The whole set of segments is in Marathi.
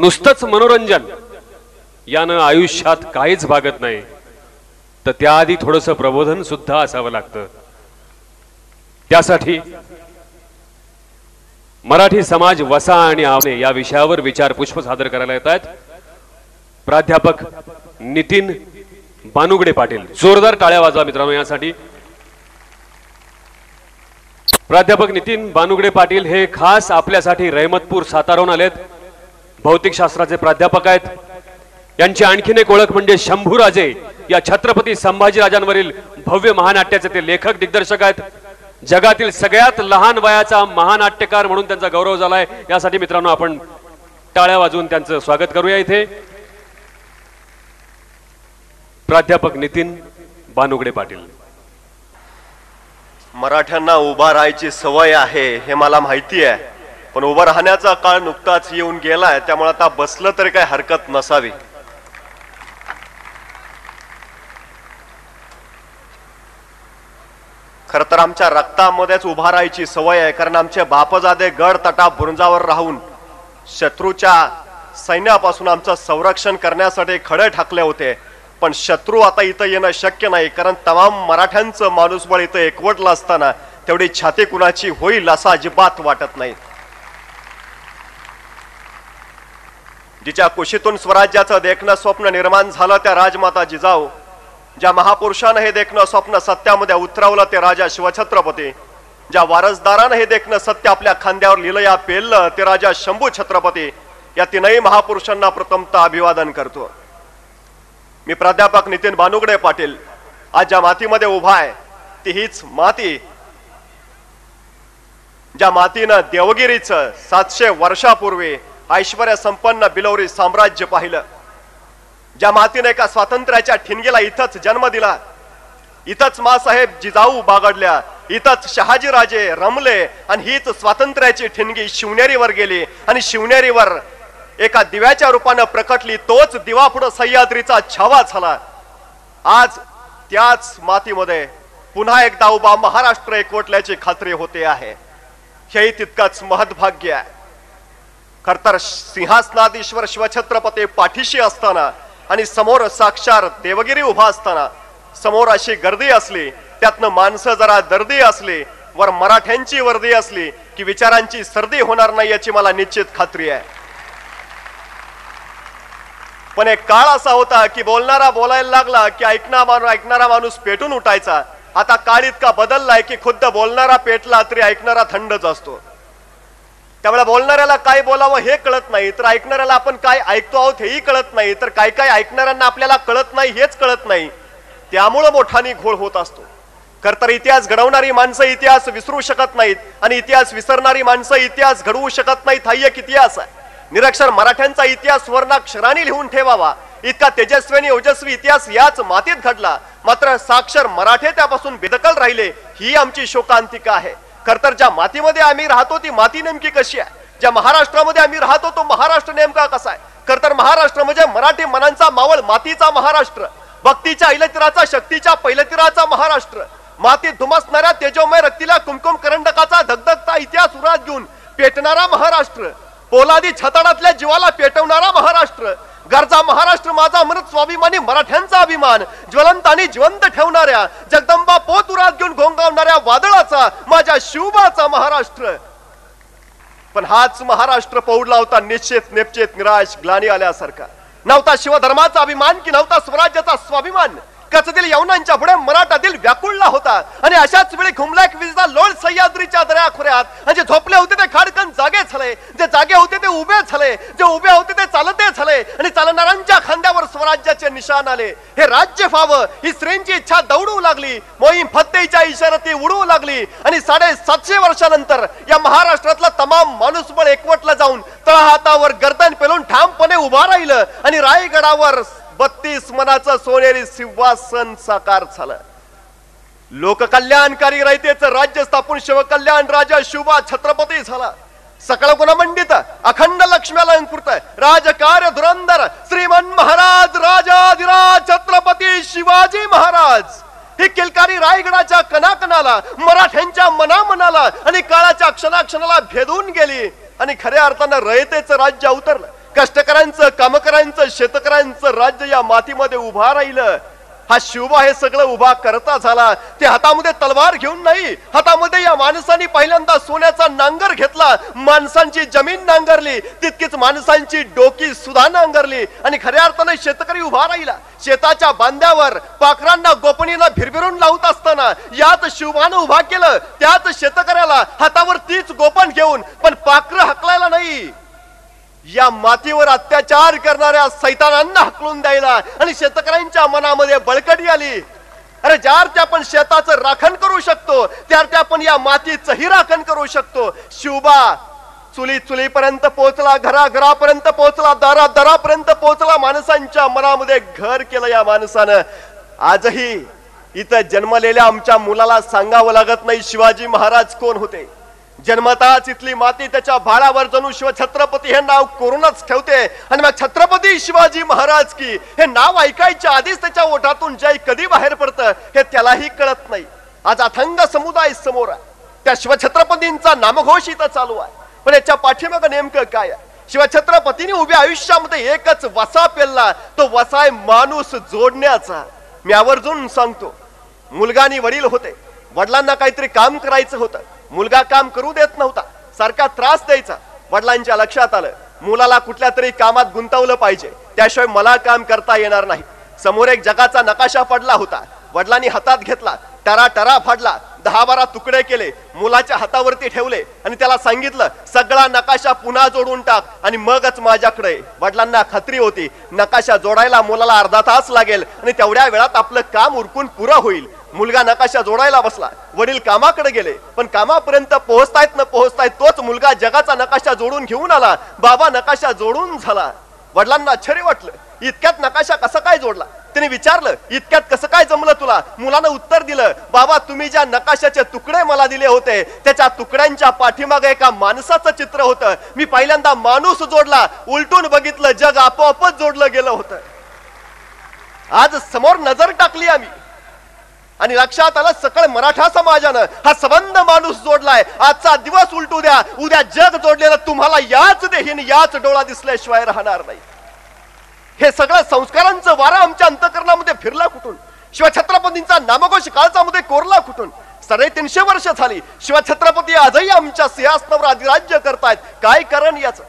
नुसतंच मनोरंजन. यानं आयुष्यात काहीच भागत नाही. तर त्याआधी थोडस प्रबोधन सुद्धा असावं लागतं. त्यासाठी मराठी समाज वसा आणि आवणे या विषयावर विचार पुष्प सादर करायला येत आहेत. प्राध्यापक नितीन बानुगडे पाटील. जोरदार टाळ्या वाजवा मित्रांनो यासाठी. प्राध्यापक नितीन बानुगडे पाटील हे खास आपल्यासाठी रहमतपूर सातारहून आलेत. भौतिक शास्त्राचे प्राध्यापक आहेत. यांची आणखीन एक ओळख म्हणजे शंभूराजे या छत्रपती संभाजीराजांवरील भव्य महानाट्याचे ते लेखक दिग्दर्शक आहेत. जगातील सगळ्यात लहान वयाचा महानाट्यकार म्हणून त्यांचा गौरव झालाय. यासाठी मित्रांनो आपण टाळ्या वाजवून त्यांचं स्वागत करूया इथे. प्राध्यापक नितीन बानुगडे पाटील. मराठ्यांना उभा राहायची सवय आहे हे मला माहिती आहे. पण उभं राहण्याचा काळ नुकताच येऊन गेलाय त्यामुळे आता बसलं तरी काही हरकत नसावी. खर तर आमच्या रक्तामध्येच उभा राहायची सवय आहे कारण आमचे बापजादे गड तटा बुरुंजावर राहून शत्रूच्या सैन्यापासून आमचं संरक्षण करण्यासाठी खडे ठाकले होते. पण शत्रू आता इथं येणं शक्य नाही कारण तमाम मराठ्यांचं माणूसबळ इथं एकवटलं असताना तेवढी छाती कुणाची होईल असं अजिबात वाटत नाही. जिच्या कुशीतून स्वराज्याचं देखणं स्वप्न निर्माण झालं त्या राजमाता जिजाऊ ज्या महापुरुषानं हे देखणं स्वप्न सत्यामध्ये उतरवलं ते राजा शिवछत्रपती ज्या वारसदारानं हे देखणं सत्य आपल्या खांद्यावर लिहिलं या पेललं ते राजा शंभू छत्रपती या तीनही महापुरुषांना प्रथमतः अभिवादन करतो. मी प्राध्यापक नितीन बानुगडे पाटील आज ज्या मातीमध्ये उभा आहे ती हीच माती ज्या मातीनं देवगिरीचं सातशे वर्षापूर्वी ऐश्वर्य संपन्न बिलोरी साम्राज्य पाहिलं. ज्या मातीने एका स्वातंत्र्याच्या ठिणगीला इथंच जन्म दिला इथंच मासाहेब जिजाऊ बागडल्या इथंच शहाजीराजे रमले आणि हीच स्वातंत्र्याची ठिणगी शिवनेरीवर गेली आणि शिवनेरीवर एका दिव्याच्या रूपानं प्रकटली तोच दिवा पुढं सह्याद्रीचा छावा झाला. आज त्याच मातीमध्ये पुन्हा एकदा उभा महाराष्ट्र एकवटल्याची खात्री होते आहे. हेही तितकंच महद्भाग्य आहे. खर तर सिंहासनाधीश्वर शिवछत्रपती पाठीशी असताना आणि समोर साक्षार देवगिरी उभा असताना समोर अशी गर्दी असली त्यातनं माणसं जरा दर्दी असली वर मराठ्यांची वर्दी असली की विचारांची सर्दी होणार नाही याची मला निश्चित खात्री आहे. पण एक काळ असा होता की बोलणारा बोलायला लागला की ऐकणा माणूस ऐकणारा माणूस पेटून उठायचा. आता काळ इतका बदललाय की खुद्द बोलणारा पेटला तरी ऐकणारा थंडच असतो. त्यामुळे बोलणाऱ्याला काय बोलावं हे कळत नाही तर ऐकणाऱ्याला आपण काय ऐकतो आहोत हेही कळत नाही तर काय काय ऐकणाऱ्यांना आपल्याला कळत नाही हेच कळत नाही. त्यामुळं मोठानी घोळ होत असतो. खर तर इतिहास घडवणारी माणसं इतिहास विसरू शकत नाहीत आणि इतिहास विसरणारी माणसं इतिहास घडवू शकत नाहीत हा एक इतिहास आहे. निरक्षर मराठ्यांचा इतिहास सुवर्णाक्षराने लिहून ठेवावा. इतका तेजस्वी आणि ओजस्वी इतिहास याच मातीत घडला. मात्र साक्षर मराठे त्यापासून बेदखल राहिले ही आमची शोकांतिका आहे. खर तर ज्या मातीमध्ये आम्ही राहतो ती माती नेमकी कशी आहे? ज्या महाराष्ट्रामध्ये आम्ही राहतो तो महाराष्ट्र नेमका कसा आहे? खर तर महाराष्ट्र म्हणजे मराठी मनांचा मावळ मातीचा महाराष्ट्र. भक्तीच्या ऐलतिराचा शक्तीच्या पैलतिराचा महाराष्ट्र. मातीत धुमसणाऱ्या तेजोमय रक्तीला कुमकुम करंडकाचा धगधगता इतिहास उरात घेऊन पेटणारा महाराष्ट्र. पोलादी छताडातल्या जीवाला पेटवणारा महाराष्ट्र. गरजा महाराष्ट्र माझा अमृत स्वाभिमानी मराठ्यांचा अभिमान. ज्वलंत आणि जिवंत ठेवणाऱ्या जगदंबा पोत उरात घेऊन घोंगावणाऱ्या वादळाचा माझ्या शिवबाचा महाराष्ट्र. पण हाच महाराष्ट्र पौडला होता निश्चित नेपचेत निराश ग्लानी आल्यासारखा. नव्हता शिवधर्माचा अभिमान की नव्हता स्वराज्याचा स्वाभिमान? कचतील यवनांच्या पुढे मराठा दिल व्याकुळला होता आणि अशाच वेळी घुमला एक लोळ सह्याद्रीच्या दऱ्या खोऱ्यात जे झोपले होते ते खाडकन जागे झाले. जे जागे होते ते उभे झाले. जे उभे होते ते चालते झाले. आणि चालणाऱ्यांच्या खांद्यावर स्वराज्याचे निशाण आले. हे राज्य व्हावं ही स्त्रींची इच्छा दौडू लागली. मोहीम फत्तेच्या इशारती उडवू लागली. आणि साडे सातशे वर्षानंतर या महाराष्ट्रातला तमाम माणूसबळ एकवटला जाऊन तळहातावर गर्दन पेलून ठामपणे उभा राहिलं. आणि रायगडावर बत्तीस मनाचं सोनेरी सिंहासन साकार झालं. लोककल्याणकारी रयतेचं राज्य स्थापून शिवकल्याण राजा शिवा छत्रपती झाला. सकळ गुणमंडित अखंड लक्ष्मी अलंकृत राजकार्य धुरंधर श्रीमन महाराज राजाधिराज छत्रपती शिवाजी महाराज. ही किलकारी रायगडाच्या कणाकणाला मराठ्यांच्या मनामनाला आणि काळाच्या क्षणाक्षणाला भेदून गेली आणि खऱ्या अर्थानं रयतेचं राज्य उतरलं. कष्टकऱ्यांचं कामकऱ्यांचं शेतकऱ्यांचं राज्य या मातीमध्ये उभा राहिलं. हा शिवबा हे सगळं उभा करता झाला. ते हातामध्ये तलवार घेऊन नाही हातामध्ये या माणसांनी पहिल्यांदा सोन्याचा नांगर घेतला. माणसांची जमीन नांगरली तितकीच माणसांची डोकी सुद्धा नांगरली. आणि खऱ्या अर्थाने शेतकरी उभा राहिला. शेताच्या बांध्यावर पाखरांना गोपनीला भिरभिरून लावत असताना यात शिवबानं उभा केलं. त्याच शेतकऱ्याला हातावर तीच गोपन घेऊन पण पाखरं हकलायला नाही. या मातीवर अत्याचार करणाऱ्या सैतानांना हकलून द्यायला आणि शेतकऱ्यांच्या मनामध्ये बळकटी आली. अरे ज्यार आपण शेताचं राखण करू शकतो त्यार आपण या मातीचंही राखण करू शकतो. शिवबा चुली चुलीपर्यंत पोहोचला घराघरापर्यंत पोहोचला दारा दारापर्यंत पोहोचला माणसांच्या मनामध्ये घर केलं या माणसानं. आजही इथं जन्मलेल्या आमच्या मुलाला सांगावं लागत नाही शिवाजी महाराज कोण होते? जन्मताच इथली माती त्याच्या भाळावर जणू शिव छत्रपती हे नाव करूनच ठेवते. आणि मग छत्रपती शिवाजी महाराज की हे नाव ऐकायच्या आधीच त्याच्या ओठातून जय कधी बाहेर पडतं हे त्यालाही कळत नाही. आज अथंग समुदाय समोर आहे. त्या शिवछत्रपतींचा नामघोष इथं चालू आहे. पण याच्या पाठीमाग नेमकं काय आहे? शिवछत्रपतीने उभ्या आयुष्यामध्ये एकच वसा पेलला. तो वसाय माणूस जोडण्याचा. मी आवर्जून सांगतो मुलगा आणि वडील होते. वडिलांना काहीतरी काम करायचं होतं. मुलगा काम करू देत नव्हता. सारखा त्रास द्यायचा. वडिलांच्या लक्षात आलं. मुलाला कुठल्या तरी कामात गुंतवलं पाहिजे. त्याशिवाय मला काम करता येणार नाही. समोर एक जगाचा नकाशा पडला होता. वडिलांनी हातात घेतला. टरा टरा फाडला. दहा बारा तुकडे केले. मुलाच्या हातावरती ठेवले. आणि त्याला सांगितलं सगळा नकाशा पुन्हा जोडून टाक आणि मगच माझ्याकडे. वडिलांना खात्री होती. नकाशा जोडायला मुलाला अर्धा तास लागेल आणि तेवढ्या वेळात आपलं काम उरकून पुरं होईल. मुलगा नकाशा जोडायला बसला. वडील कामाकडे गेले पण कामापर्यंत पोहोचतायत न पोहोचतायत तोच मुलगा जगाचा नकाशा जोडून घेऊन आला. बाबा नकाशा जोडून झाला. वडिलांना आश्चर्य वाटलं. इतक्यात नकाशा कसा काय जोडला? त्याने विचारलं इतक्यात कसं काय जमलं तुला? मुलानं उत्तर दिलं बाबा तुम्ही ज्या नकाशाचे तुकडे मला दिले होते त्याच्या तुकड्यांच्या पाठीमागे एका माणसाचं चित्र होतं. मी पहिल्यांदा माणूस जोडला उलटून बघितलं जग आपोआपच जोडलं गेलं होतं. आज समोर नजर टाकली आम्ही. आणि लक्षात आलं सकळ मराठा समाजानं हा संबंध माणूस जोडलाय. आजचा दिवस उलटू द्या. उद्या जग जोडलेलं तुम्हाला याच देहीन याच डोळा दिसल्याशिवाय राहणार नाही. हे सगळं संस्कारांचं वारा आमच्या अंतकरणामध्ये फिरला कुठून? शिवछत्रपतींचा नामघोष काळचामध्ये कोरला कुठून? साडेतीनशे वर्ष झाली शिवछत्रपती आजही आमच्या सिंहासनावर अधिराज्य करतायत. काय कारण याच?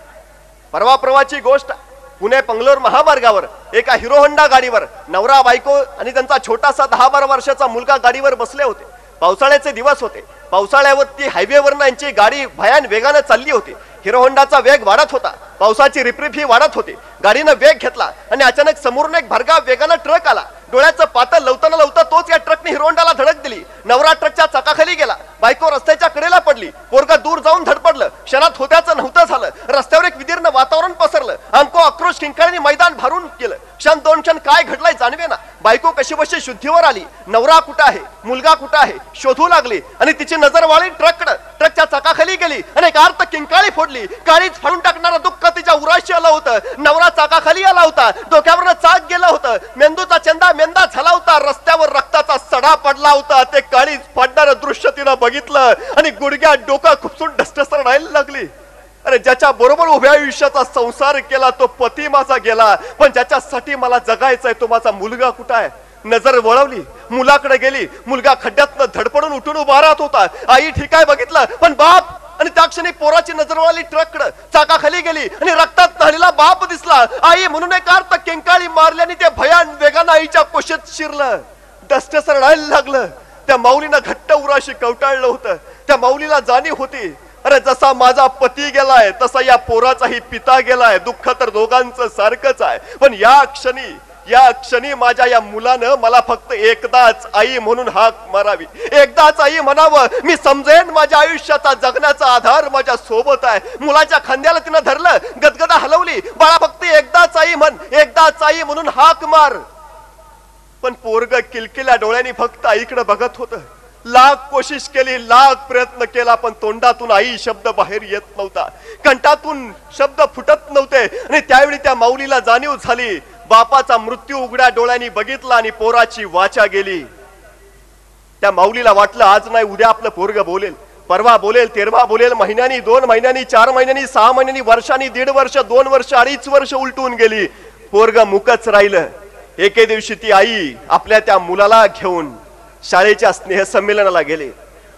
परवा परवाची गोष्ट पुणे पंगलोर महामार्गावर एका हिरो होंडा गाडीवर नवरा बायको आणि त्यांचा छोटासा दहा बारा वर्षाचा मुलगा गाडीवर बसले होते. पावसाळ्याचे दिवस होते. पावसाळ्यावरती हायवेवरनं यांची गाडी भयान वेगानं चालली होती. हिरो होंडाचा वेग वाढत होता. पावसाची रिपरिप ही वाढत होती. गाडीनं वेग घेतला आणि अचानक समोरून एक भरगा वेगानं ट्रक आला. डोळ्याचं पातळ लवताना लवता तोच या ट्रकने हिरोंडाला धडक दिली. नवरा ट्रकच्या चाकाखाली गेला. बायको रस्त्याच्या कडेला पडली. पोरगा दूर जाऊन धडपडलं. क्षणात होत्याचं नव्हतं झालं. रस्त्यावर एक विदीर्ण वातावरण पसरलं. अंको आक्रोश किंकाळीने मैदान भरून केलं क्षण दोन क्षण काय घडलंय जाणवे ना बायको कशी बशी शुद्धीवर आली. नवरा कुठं आहे? मुलगा कुठं आहे? शोधू लागली. आणि तिची नजर वाळी ट्रककडं. ट्रकच्या चाकाखाली गेली. आणि एक अर्थ किंकाळी फोडली. काळीच फाडून टाकणारा दुःख तिच्या उराशी आलं होतं? नवरा चाकाखाली आला होता. डोक्यावर चाक गेलं होतं. मेंदूचा चंदा मेंदा झाला होता. रस्त्यावर रक्ताचा सडा पडला होता. ते काळीच पडणारं दृश्य तिनं बघितलं आणि गुडघ्यात डोका खुपसून ढसढस राहायला लागली. अरे ज्याच्या बरोबर उभ्या आयुष्याचा संसार केला तो पती माझा गेला. पण ज्याच्यासाठी मला जगायचंय तो माझा मुलगा कुठं आहे? नजर वळवली. मुलाकडे गेली. मुलगा खड्ड्यातनं धडपडून उठून उभा राहत होता. आई ठीक आहे बघितलं. पण बाप आणि त्या क्षणी पोराची नजर वाली ट्रककडे. चाकाखाली गेली आणि रक्तात झालेला बाप दिसला. आई म्हणून एक अर्थ किंकाळी मारली आणि ते भयान वेगानं आईच्या कोशेत शिरलं. डस्टस रडायला लागलं. त्या माऊलीनं घट्ट उराशी कवटाळलं होतं. त्या माऊलीला जाणीव होती अरे जसा माझा पती गेलाय तसा या पोराचाही पिता गेलाय. दुःख तर दोघांचं सारखंच आहे. पण या क्षणी या क्षणी माझ्या या मुलानं मला फक्त एकदाच आई म्हणून हाक मारावी. एकदाच आई म्हणावं मी समजेन माझ्या आयुष्याचा जगण्याचा आधार माझ्या सोबत आहे. मुलाच्या खांद्याला तिनं धरलं गदगदा हलवली बाळा फक्त एकदाच आई म्हण एकदाच आई म्हणून हाक मार. पण पोरग किलकिल्या डोळ्यांनी फक्त आईकडे बघत होत. लाख कोशिश केली लाख प्रयत्न केला पण तोंडातून आई शब्द बाहेर येत नव्हता. कंठातून शब्द फुटत नव्हते आणि त्यावेळी त्या माऊलीला जाणीव झाली बापाचा मृत्यू उघड्या डोळ्यांनी बघितला आणि पोराची वाचा गेली. त्या माऊलीला वाटलं आज नाही उद्या आपलं पोरग बोलेल. परवा बोलेल तेरवा बोलेल महिन्यानी दोन महिन्यांनी चार महिन्यांनी सहा महिन्यांनी वर्षांनी दीड वर्ष दोन वर्ष अडीच वर्ष उलटून गेली. पोरग मुकच राहिलं. एके दिवशी ती आई आपल्या त्या मुलाला घेऊन शाळेच्या स्नेहसंमेलनाला गेले.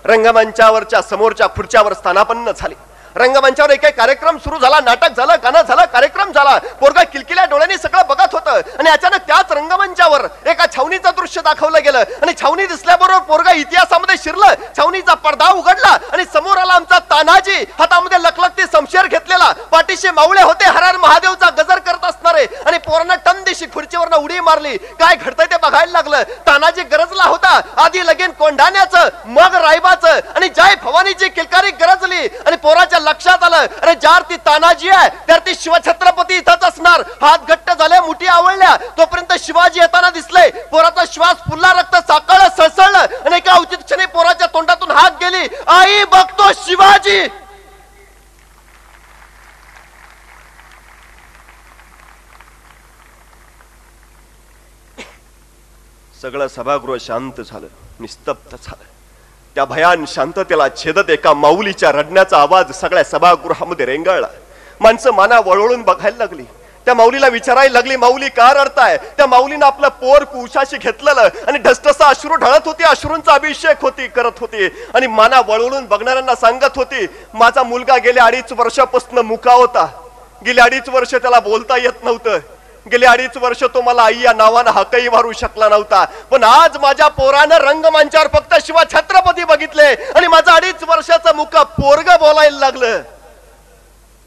रंगमंचावरच्या समोरच्या खुर्च्यावर स्थानापन्न झाले. रंगमंचावर एक कार्यक्रम सुरू झाला नाटक झालं गाणं झालं कार्यक्रम झाला. पोरगा किलकिल्या डोळ्यांनी सगळं बघत होतं. आणि अचानक त्याच रंगमंचावर एका छावणीचं दृश्य दाखवलं गेलं. आणि छावणी दिसल्याबरोबर पोरगा इतिहासामध्ये शिरलं. छावणीचा पडदा उघडला आणि समोर आला आमचा तानाजी. हातामध्ये लखलखती समशेर घेतलेला. पाठीशी मावळे होते. हरार महादेवचा गजर करत असणारे. आणि पोरांना टन दिशी खुर्चीवरनं उडी मारली. काय घडतंय ते बघायला लागलं. तानाजी गरजला होता. आधी लगेन कोंढाण्याचं मग रायबाचं. आणि जय भवानीची किलकारी गरजली. आणि पोराच्या लक्षात आलं. अरे जार ती तानाजी आहे तर ती शिवछत्रपती इथंच असणार. हात घट्ट झाले मुठी आवडल्या तोपर्यंत शिवाजी येताना दिसले. पोराचा श्वास फुलला रक्त साकळ सळसळलं. आणि एका उचित क्षणी पोराच्या तोंडातून हात गेली. आई बघतो शिवाजी! सगळं सभागृह शांत झालं. निस्तब्ध झालं. त्या भयान शांततेला छेदत एका माऊलीच्या रडण्याचा आवाज सगळ्या सभागृहामध्ये रेंगाळला. माणसं माना वळवळून बघायला लागली. त्या माऊलीला विचारायला लागली माऊली का रडताय त्या माऊलीनं आपलं पोर कुशाशी घेतलेलं आणि ढसढसा अश्रू ढळत होती अश्रूंचा अभिषेक होती करत होती. आणि माना वळवळून बघणाऱ्यांना सांगत होती माझा मुलगा गेल्या अडीच वर्षापासून मुका होता. गेल्या अडीच वर्ष त्याला बोलता येत नव्हतं. गेले अडीच वर्ष तो मला आई या नावानं हकही मारू शकला नव्हता. पण आज माझ्या पोरानं रंगमंचावर फक्त शिवा छत्रपती बघितले आणि माझं अडीच वर्षाचं मुख पोरग बोलायला लागलं.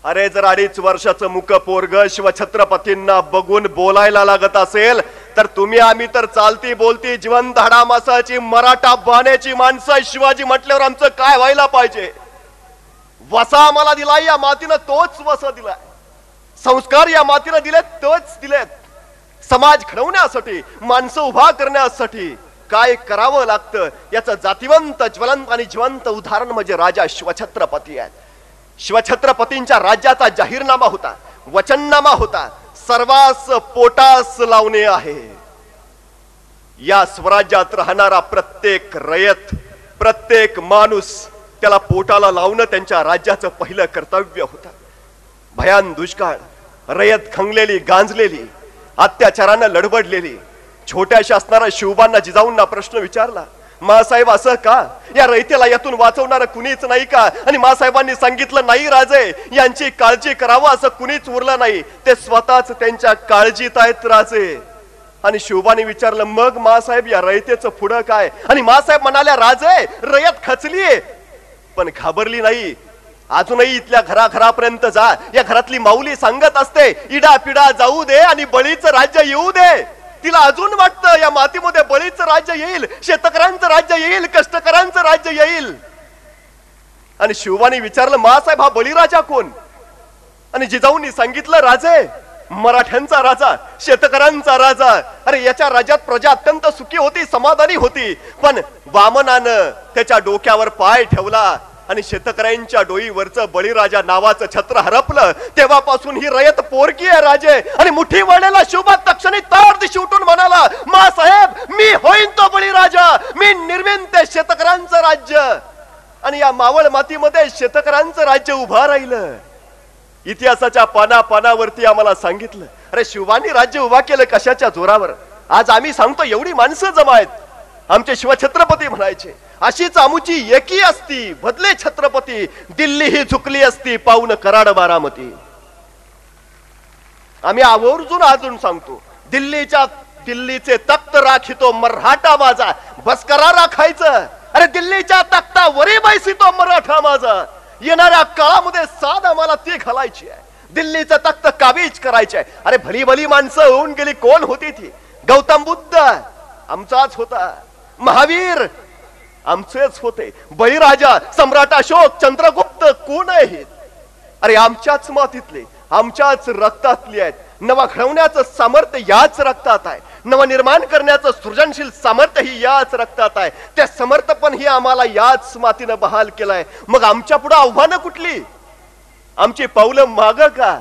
अरे जर अडीच वर्षाचं मुख पोरग शिवछत्रपतींना बघून बोलायला लागत असेल तर तुम्ही आम्ही तर चालती बोलती जिवंत हाडा मासाची मराठा बाण्याची माणसं शिवाजी म्हटल्यावर आमचं काय व्हायला पाहिजे? वसा आम्हाला दिलाय या मातीनं तोच वसा दिलाय. संस्कार या मातीला दिलेत तच दिलेत. समाज घडवण्यासाठी माणसं उभा करण्यासाठी काय करावं लागतं याचं जातिवंत ज्वलंत आणि जिवंत उदाहरण म्हणजे राजा शिवछत्रपती आहेत. शिवछत्रपतींच्या राज्याचा जाहीरनामा होता वचननामा होता सर्वास पोटास लावणे आहे. या स्वराज्यात राहणारा प्रत्येक रयत प्रत्येक माणूस त्याला पोटाला लावणं त्यांच्या राज्याचं पहिलं कर्तव्य होतं. भयान दुष्काळ रयत खंगलेली गांजलेली अत्याचारानं लडबडलेली छोट्याशा असणारा शिवबांना जिजाऊंना प्रश्न विचारला मासाहेब असं का? या रयतेला यातून वाचवणार कुणीच नाही का? आणि मासाहेबांनी सांगितलं नाही राजे यांची काळजी करावं असं कुणीच उरलं नाही. ते स्वतःच त्यांच्या काळजीत आहेत राजे. आणि शिवबाने विचारलं मग मासाहेब या रयतेचं पुढं काय? आणि मासाहेब म्हणाल्या राजे रयत खचलीये. पण घाबरली नाही. अजूनही इथल्या घराघरापर्यंत जा. या घरातली माऊली सांगत असते इडा पिडा जाऊ दे आणि बळीचं राज्य येऊ दे. तिला अजून वाटतं या मातीमध्ये बळीचं राज्य येईल शेतकऱ्यांचं राज्य येईल कष्टकऱ्यांचं राज्य येईल. आणि शिवबाने विचारलं मासाहेब हा बळीराजा कोण? आणि जिजाऊंनी सांगितलं राजे मराठ्यांचा राजा शेतकऱ्यांचा राजा. अरे याच्या राज्यात प्रजा अत्यंत सुखी होती समाधानी होती. पण वामनानं त्याच्या डोक्यावर पाय ठेवला. आणि शेतकऱ्यांच्या डोईवरचं बळीराजा नावाचं छत्र हरपलं तेव्हापासून ही रयत पोरकी आहे राजे. आणि मुठी वळलेला शिवबा तक्षणी तार्द दिशी उठून म्हणाला मा साहेब मी होईन तो बळीराजा. मी निर्मिन ते शेतकऱ्यांचं राज्य. आणि या मावळ मातीमध्ये शेतकऱ्यांचं राज्य उभा राहिलं. इतिहासाच्या पाना पानावरती आम्हाला सांगितलं अरे शिवानी राज्य उभा केलं कशाच्या जोरावर? आज आम्ही सांगतो एवढी माणसं जमा आहेत. आमचे शिवछत्रपती म्हणायचे अशीच आमुची एकी असती बदले छत्रपती. दिल्ली ही झुकली असती पाऊन कराड बारामती. आम्ही आवर्जून अजून सांगतो दिल्लीच्या दिल्लीचे तख्त राखितो मराठा माझा. बसकरा राखायचं. अरे दिल्लीच्या तख्तावरी बैसितो मराठा माझा. येणाऱ्या काळामध्ये साध आम्हाला ती घालायची आहे. दिल्लीचं तख्त काबीज करायचे आहे. अरे भली भली माणसं होऊन गेली कोण होती ती? गौतम बुद्ध. आमचाच होता. महावीर. आमचेच होते. बळीराजा सम्राट अशोक चंद्रगुप्त कोण आहेत अरे आमच्याच मातीतले आमच्याच रक्तातली आहेत. नवा घडवण्याचं सामर्थ्य याच रक्तात आहे. नवनिर्माण करण्याचं सृजनशील सामर्थ्य ही याच रक्तात आहे. त्या समर्थपण ही आम्हाला याच मातीनं बहाल केलंय. मग आमच्या पुढे आव्हानं कुठली? आमची पावलं माग का?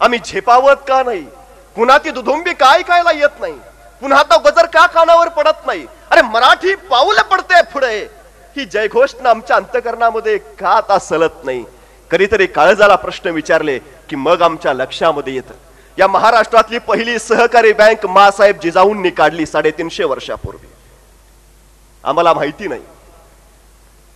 आम्ही झेपावत का नाही? कुणाची दुधुंबी काय कायला येत नाही? पुन्हा तो गजर का कानावर पडत नाही? अरे मराठी पाऊल पडते पुढे. ही जयघोषणा आमच्या अंतकरणामध्ये का आता सलत नाही? कधीतरी काळजाला प्रश्न विचारले की मग आमच्या लक्षामध्ये येतं. या महाराष्ट्रातली पहिली सहकारी बँक मासाहेब जिजाऊंनी काढली साडेतीनशे वर्षापूर्वी. आम्हाला माहिती नाही.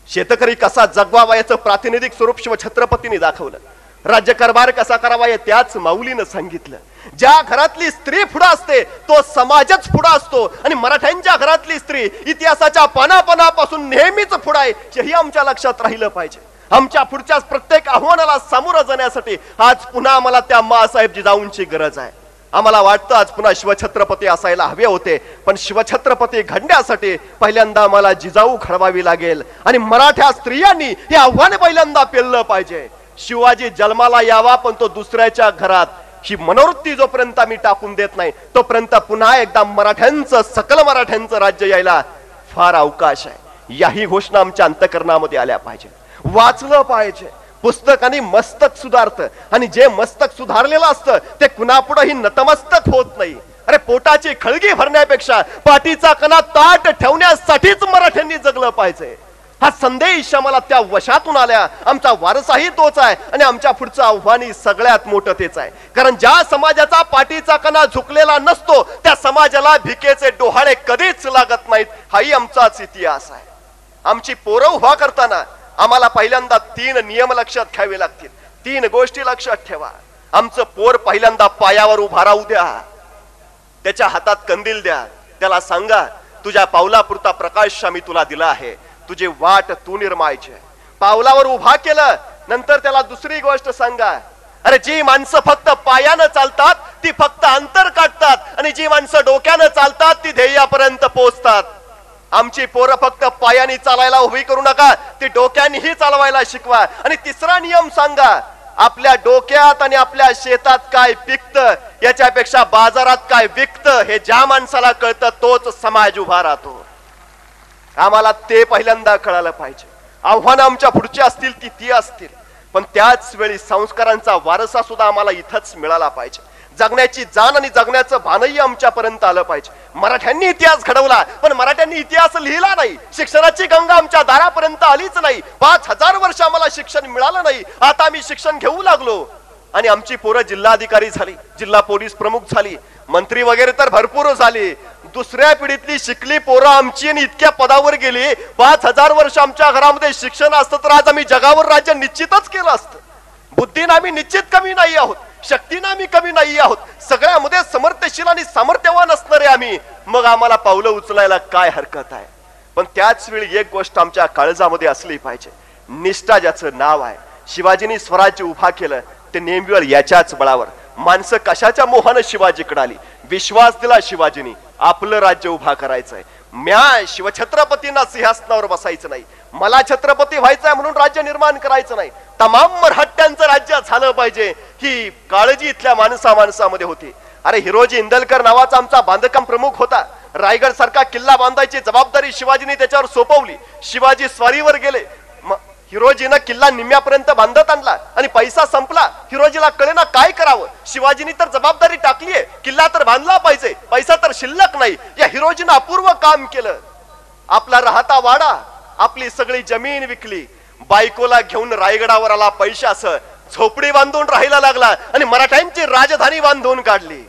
शेतकरी कसा जगवावा याचं प्रातिनिधिक स्वरूप शिवछत्रपतींनी दाखवलं. राज्यकारभार कसा करावा हे त्याच माऊलीनं सांगितलं. ज्या घरातली स्त्री पुढं असते तो समाजच पुढं असतो. आणि मराठ्यांच्या घरातली स्त्री इतिहासाच्या पानापानापासून नेहमीच पुढं आहे हेही आमच्या लक्षात राहिलं पाहिजे. आमच्या पुढच्या प्रत्येक आव्हानाला सामोरं जाण्यासाठी आज पुन्हा आम्हाला त्या मासाहेब जिजाऊंची गरज आहे. आम्हाला वाटतं आज पुन्हा शिवछत्रपती असायला हवे होते पण शिवछत्रपती घडण्यासाठी पहिल्यांदा आम्हाला जिजाऊ घडवावी लागेल. आणि मराठ्या स्त्रियांनी हे आव्हान पहिल्यांदा पेललं पाहिजे. शिवाजी जन्माला यावा पण तो दुसऱ्याच्या घरात. ही मनोवृत्ती जोपर्यंत आम्ही टाकून देत नाही तोपर्यंत पुन्हा एकदा मराठ्यांचं सकल मराठ्यांचं राज्य यायला फार अवकाश आहे. याही घोषणा आमच्या अंतकरणामध्ये आल्या पाहिजे. वाचलं पाहिजे. पुस्तकाने मस्तक सुधारतं. आणि जे मस्तक सुधारलेलं असतं ते कुणापुढंही नतमस्तक होत नाही. अरे पोटाची खळगी भरण्यापेक्षा पाठीचा कणा ताट ठेवण्यासाठीच मराठ्यांनी जगलं पाहिजे. हा संदेश आम्हाला त्या वशातून आल्या. आमचा वारसाही तोच आहे आणि आमच्या पुढचं आव्हानही सगळ्यात मोठं तेच आहे. कारण ज्या समाजाचा पाठीचा कणा झुकलेला नसतो त्या समाजाला भिकेचे डोहाळे कधीच लागत नाहीत. हाही आमचाच इतिहास आहे. आमची पोरं उभा करताना आम्हाला पहिल्यांदा तीन नियम लक्षात घ्यावे लागतील. तीन गोष्टी लक्षात ठेवा. आमचं पोर पहिल्यांदा पायावर उभा राहू द्या. त्याच्या हातात कंदील द्या. त्याला सांगा तुझ्या पावलापुरता प्रकाश आम्ही तुला दिला आहे. तुझी वाट तू निर्मायची पावलावर उभा केलं नंतर त्याला दुसरी गोष्ट सांगा. अरे जी माणसं फक्त पायानं चालतात ती फक्त अंतर काढतात आणि जी माणसं डोक्यानं चालतात ती ध्येयापर्यंत पोहोचतात. आमची पोरं फक्त पायानी चालायला उभी करू नका ती डोक्यानीही चालवायला शिकवा. आणि तिसरा नियम सांगा आपल्या डोक्यात आणि आपल्या शेतात काय पिकत याच्यापेक्षा बाजारात काय विकत हे ज्या माणसाला कळतं तोच समाज उभा राहतो. आम्हाला ते पहिल्यांदा कळायला पाहिजे. आव्हानं आमच्या पुढची असतील ती ती असतील. पण त्याच वेळी संस्कारांचा वारसा सुद्धा आम्हाला इथंच मिळाला पाहिजे. जगण्याची जाण आणि जगण्याचं भानही आमच्यापर्यंत आलं पाहिजे. मराठ्यांनी इतिहास घडवला पण मराठ्यांनी इतिहास लिहिला नाही. शिक्षणाची गंगा आमच्या दारापर्यंत आलीच नाही. पाच हजार वर्ष आम्हाला शिक्षण मिळालं नाही. आता आम्ही शिक्षण घेऊ लागलो. आणि आमची पोरं जिल्हाधिकारी झाली जिल्हा पोलीस प्रमुख झाली मंत्री वगैरे तर भरपूर झाली. दुसऱ्या पिढीतली शिकली पोरं आमची आणि इतक्या पदावर गेली. पाच हजार वर्ष आमच्या घरामध्ये शिक्षण असतं तर आज आम्ही जगावर राज्य निश्चितच केलं असतं. बुद्धीनं आम्ही निश्चित कमी नाही आहोत. शक्तीनं आम्ही कमी नाही आहोत. सगळ्यामध्ये समर्थशील आणि सामर्थ्यवान असणारे आम्ही. मग आम्हाला पावलं उचलायला काय हरकत आहे? पण त्याच वेळी एक गोष्ट आमच्या काळजामध्ये असली पाहिजे. निष्ठा ज्याचं नाव आहे. शिवाजींनी स्वराज्य उभा केलं. ते नेहमीवर याच्याच बळावर. माणसं कशाच्या मोहानं शिवाजीकडे आली? विश्वास दिला शिवाजीनी. आपलं राज्य उभा करायचंय. म्या शिवछत्रपतींना सिंहासनावर बसायचं नाही. मला छत्रपती व्हायचंय म्हणून राज्य निर्माण करायचं नाही. तमाम मराठ्यांचं राज्य झालं पाहिजे. ही काळजी इथल्या माणसा माणसामध्ये होती. अरे हिरोजी इंदलकर नावाचा आमचा बांधकाम प्रमुख होता. रायगड सारखा किल्ला बांधायची जबाबदारी शिवाजीने त्याच्यावर सोपवली. शिवाजी स्वारीवर गेले. हिरोजीनं किल्ला निम्म्यापर्यंत बांधत आणला आणि पैसा संपला. हिरोजीला कळेना काय करावं? शिवाजीनी तर जबाबदारी टाकलीये किल्ला तर बांधला पाहिजे. पैसा तर शिल्लक नाही. या हिरोजीनं अपूर्व काम केलं. आपला राहता वाडा. आपली सगळी जमीन विकली. बायकोला घेऊन रायगडावर आला पैशास झोपडी बांधून राहायला लागला आणि मराठ्यांची राजधानी बांधून काढली.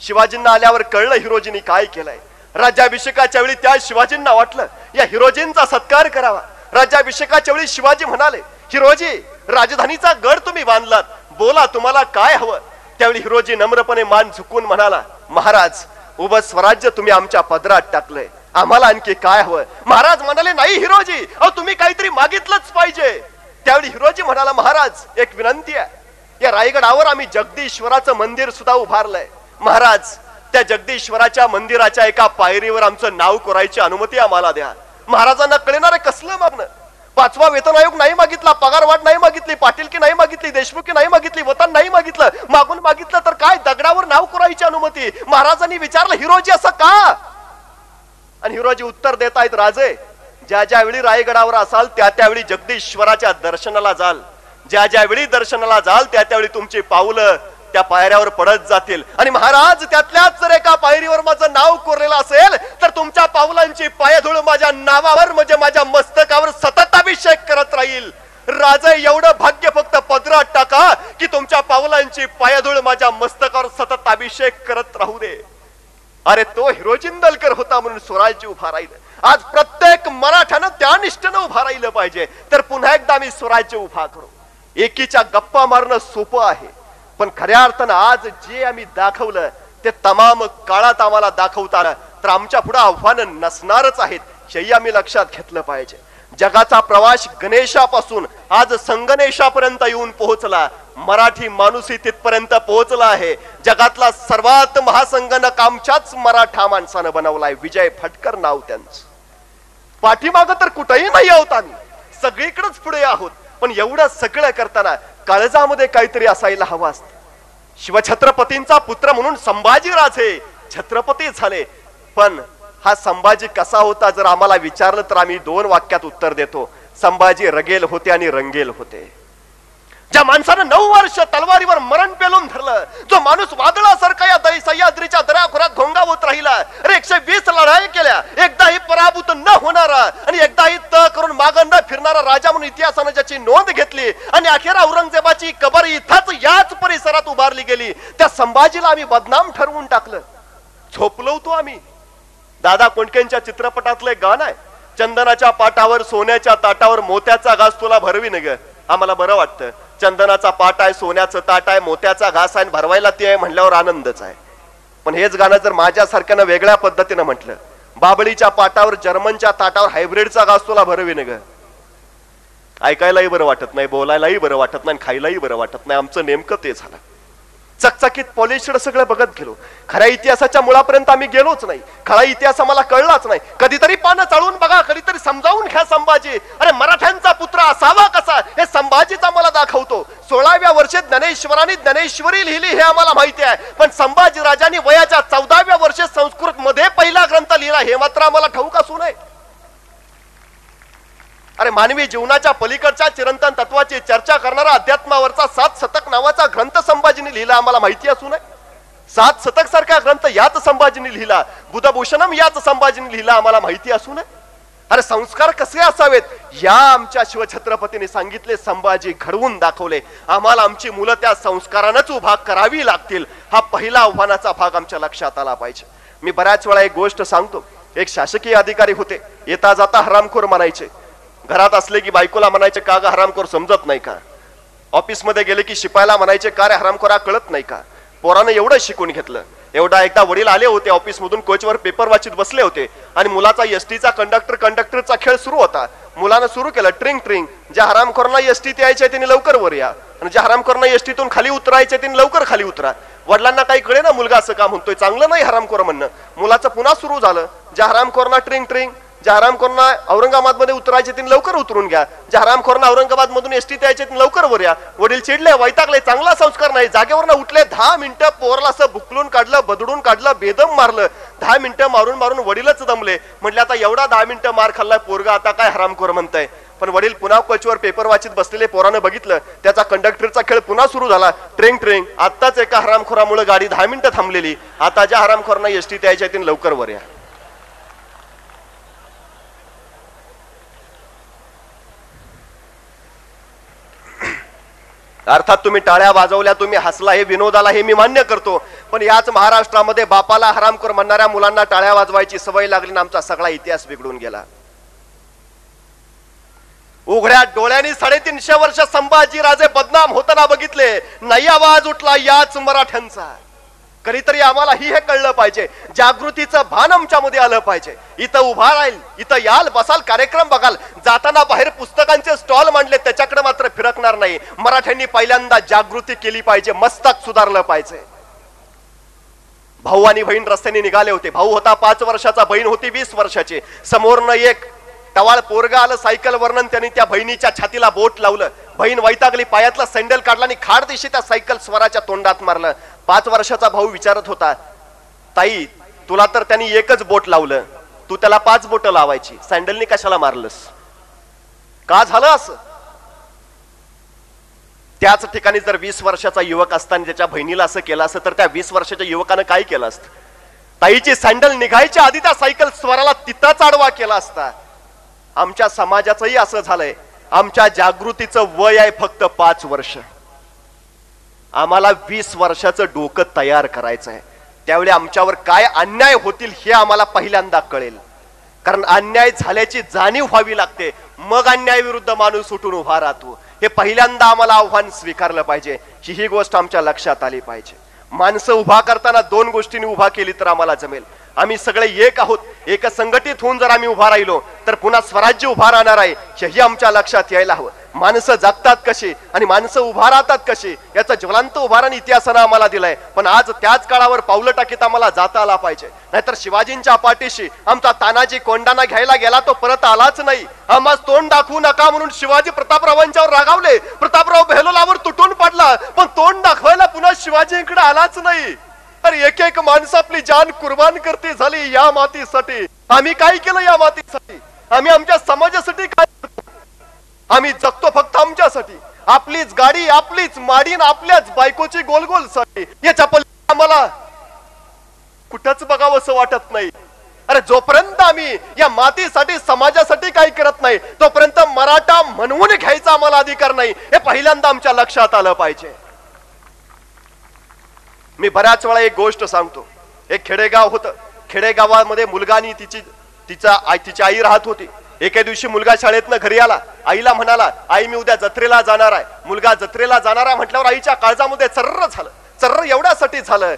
शिवाजींना आल्यावर कळलं हिरोजींनी काय केलंय. राज्याभिषेकाच्या वेळी त्या शिवाजींना वाटलं या हिरोजींचा सत्कार करावा. राज्याभिषेकाच्या वेळी शिवाजी म्हणाले हिरोजी राजधानीचा गड तुम्ही बांधलात. बोला तुम्हाला काय हवं? त्यावेळी हिरोजी नम्रपणे मान झुकून म्हणाला महाराज उभं स्वराज्य तुम्ही आमच्या पदरात टाकलंय. आम्हाला आणखी काय हवं? महाराज म्हणाले नाही हिरोजी अहो तुम्ही काहीतरी मागितलंच पाहिजे. त्यावेळी हिरोजी म्हणाला महाराज एक विनंती आहे. या रायगडावर आम्ही जगदीश्वराचं मंदिर सुद्धा उभारलंय. महाराज त्या जगदीश्वराच्या मंदिराच्या एका पायरीवर आमचं नाव कोरायची अनुमती आम्हाला द्या. महाराजांना कळणार कसलं मागणं? पाचवा वेतन आयोग नाही मागितला पगार वाढ नाही मागितली पाटीलकी नाही मागितली देशमुखी नाही मागितली वतन नाही मागितलं मागून मागितलं तर काय? दगडावर नाव करायची अनुमती. महाराजांनी विचारलं हिरोजी असं का? आणि हिरोजी उत्तर देत आहेत राजे ज्या ज्यावेळी रायगडावर असाल त्या त्यावेळी जगदीश्वराच्या दर्शनाला जाल. ज्या ज्यावेळी दर्शनाला जाल त्या त्यावेळी तुमची पावलं त्या पायऱ्यावर पडत जातील. आणि महाराज त्यातल्याच जर एका पायरीवर माझं नाव कोरलेलं असेल तर तुमच्या पावलांची पायधूळ माझ्या नावावर म्हणजे माझ्या मस्तकावर सतत अभिषेक करत राहील. राजा एवढं भाग्य फक्त पदरात टाका की तुमच्या पावलांची पायधूळ माझ्या मस्तकावर सतत अभिषेक करत राहू दे. अरे तो हिरो जिंदलकर होता म्हणून स्वराज्य उभा राहिलं. आज प्रत्येक मराठ्यानं त्या निष्ठेनं उभा राहिलं पाहिजे. तर पुन्हा एकदा मी स्वराज्य उभा करू. एकीच्या गप्पा मारणं सोपं आहे. पण खऱ्या अर्थानं आज जे आम्ही दाखवलं ते तमाम काळात आम्हाला दाखवता आलं तर आमच्या पुढे आव्हानं नसणारच आहेत हेही आम्ही लक्षात घेतलं पाहिजे. जगाचा प्रवास गणेशापासून आज संगणेशापर्यंत येऊन पोहोचला. मराठी माणूसही तिथपर्यंत पोहोचला आहे. जगातला सर्वात महासंगणक आमच्याच मराठा माणसानं बनवलाय. विजय फटकर नाव त्यांचं. पाठीमाग तर कुठेही नाही आहोत आम्ही. सगळीकडेच पुढे आहोत. पण एवढं सगळं करताना काळजामध्ये काहीतरी असायला हवं असत. शिवछत्रपतींचा पुत्र म्हणून संभाजीराजे छत्रपती झाले. पण हा संभाजी कसा होता जर आम्हाला विचारलं तर आम्ही दोन वाक्यात उत्तर देतो. संभाजी रगेल होते आणि रंगेल होते. ज्या माणसानं नऊ वर्ष तलवारीवर मरण पेलून धरलं जो माणूस वादळासारखा या दरी सह्याद्रीच्या घोंगा घोंगावत राहिला अरे एकशे वीस लढाई केल्या एकदाही पराभूत न होणारा आणि एकदाही त करून माग न फिरणारा राजा म्हणून इतिहासानं ज्याची नोंद घेतली आणि अखेर औरंगजेबाची कबर इथंच याच परिसरात उभारली गेली त्या संभाजीला आम्ही बदनाम ठरवून टाकलं. झोपलो होतो आम्ही. दादा कोंडकेंच्या चित्रपटातलं एक गाणं आहे चंदनाच्या पाटावर सोन्याच्या ताटावर मोत्याचा घास तुला भरवी ग आम्हाला बरं वाटतं. चंदनाचा पाट आहे सोन्याचं ताट आहे मोत्याचा घास आहे आणि भरवायला ती आहे म्हणल्यावर आनंदच आहे. पण हेच गाणं जर माझ्यासारख्यानं वेगळ्या पद्धतीनं म्हटलं बाबळीच्या पाटावर जर्मनच्या ताटावर हायब्रिडचा घास तुला भरवी ग ऐकायलाही बरं वाटत नाही बोलायलाही बरं वाटत नाही खायलाही बरं वाटत नाही. आमचं नेमकं ते झालं. चकचकीत पॉलिशड सगळं बघत गेलो. खऱ्या इतिहासाच्या मुळापर्यंत आम्ही गेलोच नाही. खरा इतिहास आम्हाला कळलाच नाही. कधीतरी पानं चाळून बघा कधीतरी समजावून घ्या संभाजी. अरे मराठ्यांचा पुत्र असावा कसा? हे संभाजीच आम्हाला दाखवतो. सोळाव्या वर्षी ज्ञानेश्वरांनी ज्ञानेश्वरी लिहिली हे आम्हाला माहिती आहे. पण संभाजी राजांनी वयाच्या चौदाव्या वर्षी संस्कृत मध्ये पहिला ग्रंथ लिहिला हे मात्र आम्हाला ठाऊक असू नये. अरे मानवी जीवनाच्या पलीकडच्या चिरंतन तत्वाची चर्चा करणारा अध्यात्मावरचा सात शतक नावाचा ग्रंथ संभाजीने लिहिला आम्हाला माहिती असू नये सात शतक सारखा ग्रंथ याच संभाजीने लिहिला बुधभूषणम याच संभाजीने लिहिला आम्हाला माहिती असू नये अरे संस्कार कसे असावेत? या आमच्या शिवछत्रपतीने सांगितले संभाजी घडवून दाखवले. आम्हाला आमची मुलं त्या संस्कारानंच उभा करावी लागतील. हा पहिला आव्हानाचा भाग आमच्या लक्षात आला पाहिजे. मी बऱ्याच वेळा एक गोष्ट सांगतो. एक शासकीय अधिकारी होते. येता जाता हरामखोर म्हणायचे. घरात असले की बायकोला म्हणायचे का ग हरामखोर समजत नाही का? ऑफिसमध्ये गेले की शिपायला म्हणायचे का रे हरामखोरा कळत नाही का? पोरानं एवढं शिकून घेतलं. एवढा एकदा वडील आले होते ऑफिसमधून कोचवर पेपर वाचित बसले होते आणि मुलाचा एसटीचा कंडक्टर कंडक्टरचा खेळ सुरू होता. मुलानं सुरू केलं ट्रिंग ट्रिंग ज्या हरामखोरांना एसटीत यायचे त्यांनी लवकर वर या. आणि ज्या हरामखोरांना एसटीतून खाली उतरायचे त्यांनी लवकर खाली उतरा. वडिलांना काही कळे ना मुलगा असं का म्हणतोय? चांगलं नाही हरामखोर म्हणणं. मुलाचं पुन्हा सुरू झालं. ज्या हरामखोरांना ट्रिंग ट्रिंग ज्या हरामखोरांना औरंगाबादमध्ये उतरायचे त्यांनी लवकर उतरून घ्या. ज्या हरामखोरांना औरंगाबाद मधून एसटी यायचे त्यांनी लवकर वर या. वडील चिडले वैतागले चांगला संस्कार नाही. जागेवर उठले दहा मिनिटं पोरला असं बुकलून काढलं बदडून काढलं बेदम मारलं. दहा मिनिटं मारून मारून वडीलच दमले. म्हटले आता एवढा दहा मिनिटं मार खाल्लाय पोरगा आता काय हरामखोर म्हणताय? पण वडील पुन्हा कोचवर पेपर वाचित बसलेले पोरानं बघितलं. त्याचा कंडक्टरचा खेळ पुन्हा सुरू झाला. ट्रेंग ट्रेंग. आताच एका हरामखोरामुळे गाडी दहा मिनिटं थांबलेली. आता ज्या हरामखोरांना एसटी यायच्या त्यांनी लवकर वर या. अर्थात तुम्ही टाळ्या वाजवल्या तुम्ही हसला हे विनोदाला हे मी मान्य करतो. पण याच महाराष्ट्रामध्ये बापाला हरामखोर म्हणणाऱ्या मुलांना टाळ्या वाजवायची सवय लागली ना आमचा सगळा इतिहास बिघडून गेला. उघड्या डोळ्यांनी साडेतीनशे वर्ष संभाजीराजे बदनाम होताना बघितले. नाही आवाज उठला याच मराठ्यांचा. कधीतरी आम्हाला ही हे कळलं पाहिजे. जागृतीचं भान आमच्यामध्ये आलं पाहिजे. इथं उभा राहील इथं याल बसाल कार्यक्रम बघाल. जाताना बाहेर पुस्तकांचे स्टॉल मांडले त्याच्याकडे मात्र फिरकणार नाही. मराठ्यांनी पहिल्यांदा जागृती केली पाहिजे मस्तक सुधारलं पाहिजे. भाऊ आणि बहीण रस्त्याने निघाले होते. भाऊ होता पाच वर्षाचा बहीण होती वीस वर्षाची. समोरनं एक टवाळ पोरगा आलं सायकल वर्णन त्यांनी त्या बहिणीच्या छातीला बोट लावलं. बहीण वैतागली पायातला सँडल काढला आणि खाड दिशी त्या सायकल स्वराच्या तोंडात मारलं. पाच वर्षाचा भाऊ विचारत होता ताई तुला तर त्यांनी एकच बोट लावलं. तू त्याला पाच बोट लावायची. सँडलनी कशाला मारलंस? का झालं असं? त्याच ठिकाणी जर वीस वर्षाचा युवक असताना ज्याच्या बहिणीला असं केलं असतं तर त्या वीस वर्षाच्या युवकानं काय केलं असतं? ताईची सँडल निघायच्या आधी त्या सायकल स्वराला तिथं आडवा केला असता. आमच्या समाजाचंही असं झालंय. आमच्या जागृतीचं वय आहे फक्त पाच वर्ष. आम्हाला वीस वर्षाचं डोकं तयार करायचं आहे. त्यावेळी आमच्यावर काय अन्याय होतील हे आम्हाला पहिल्यांदा कळेल. कारण अन्याय झाल्याची जाणीव व्हावी लागते. मग अन्याय विरुद्ध माणूस उठून उभा राहतो. हे पहिल्यांदा आम्हाला आव्हान स्वीकारलं पाहिजे. ही ही गोष्ट आमच्या लक्षात आली पाहिजे. माणसं उभा करताना दोन गोष्टींनी उभा केली तर आम्हाला जमेल. आम्ही सगळे एक आहोत. एक संघटित होऊन जर आम्ही उभा राहिलो तर पुन्हा स्वराज्य उभा राहणार आहे. हेही आमच्या लक्षात यायला हवं. माणसं जगतात कशी आणि माणसं उभा राहतात कशी याचा ज्वलांत उभारण इतिहासानं आम्हाला दिलाय. पण आज त्याच काळावर पावलं टाकीत आम्हाला जाता आला पाहिजे. नाहीतर शिवाजींच्या पाठीशी आमचा तानाजी कोंडाना घ्यायला गेला तो परत आलाच नाही. आम्हाला तोंड दाखवू नका म्हणून शिवाजी प्रतापरावांच्यावर रागावले. प्रतापराव बेहलोलावर तुटून पडला. पण तोंड दाखवायला पुन्हा शिवाजींकडे आलाच नाही. अरे एक एक माणसं आपली जान कुर्बान करते झाली या मातीसाठी. आम्ही काय केलं या मातीसाठी? आम्ही आमच्या समाजासाठी काय आम्ही जगतो फक्त आमच्यासाठी. आपलीच गाडी आपलीच माडीन आपल्याच बायकोची गोल गोलसाठी. याच्या पलीकडे आम्हाला कुठंच बघावं असं वाटत नाही. अरे जोपर्यंत आम्ही या मातीसाठी समाजासाठी काही करत नाही तोपर्यंत मराठा म्हणवून घ्यायचा आम्हाला अधिकार नाही. हे पहिल्यांदा आमच्या लक्षात आलं पाहिजे. मी बऱ्याच वेळा एक गोष्ट सांगतो. एक खेडेगाव होतं. खेडेगावामध्ये मुलगा आणि तिची तिचा आई तिची आई राहत होती. एके दिवशी मुलगा शाळेतनं घरी आला. आईला म्हणाला आई मी उद्या जत्रेला जाणार आहे. मुलगा जत्रेला जाणार आहे म्हटल्यावर आईच्या काळजामध्ये चर्र झालं. चर्र एवढ्यासाठी झालं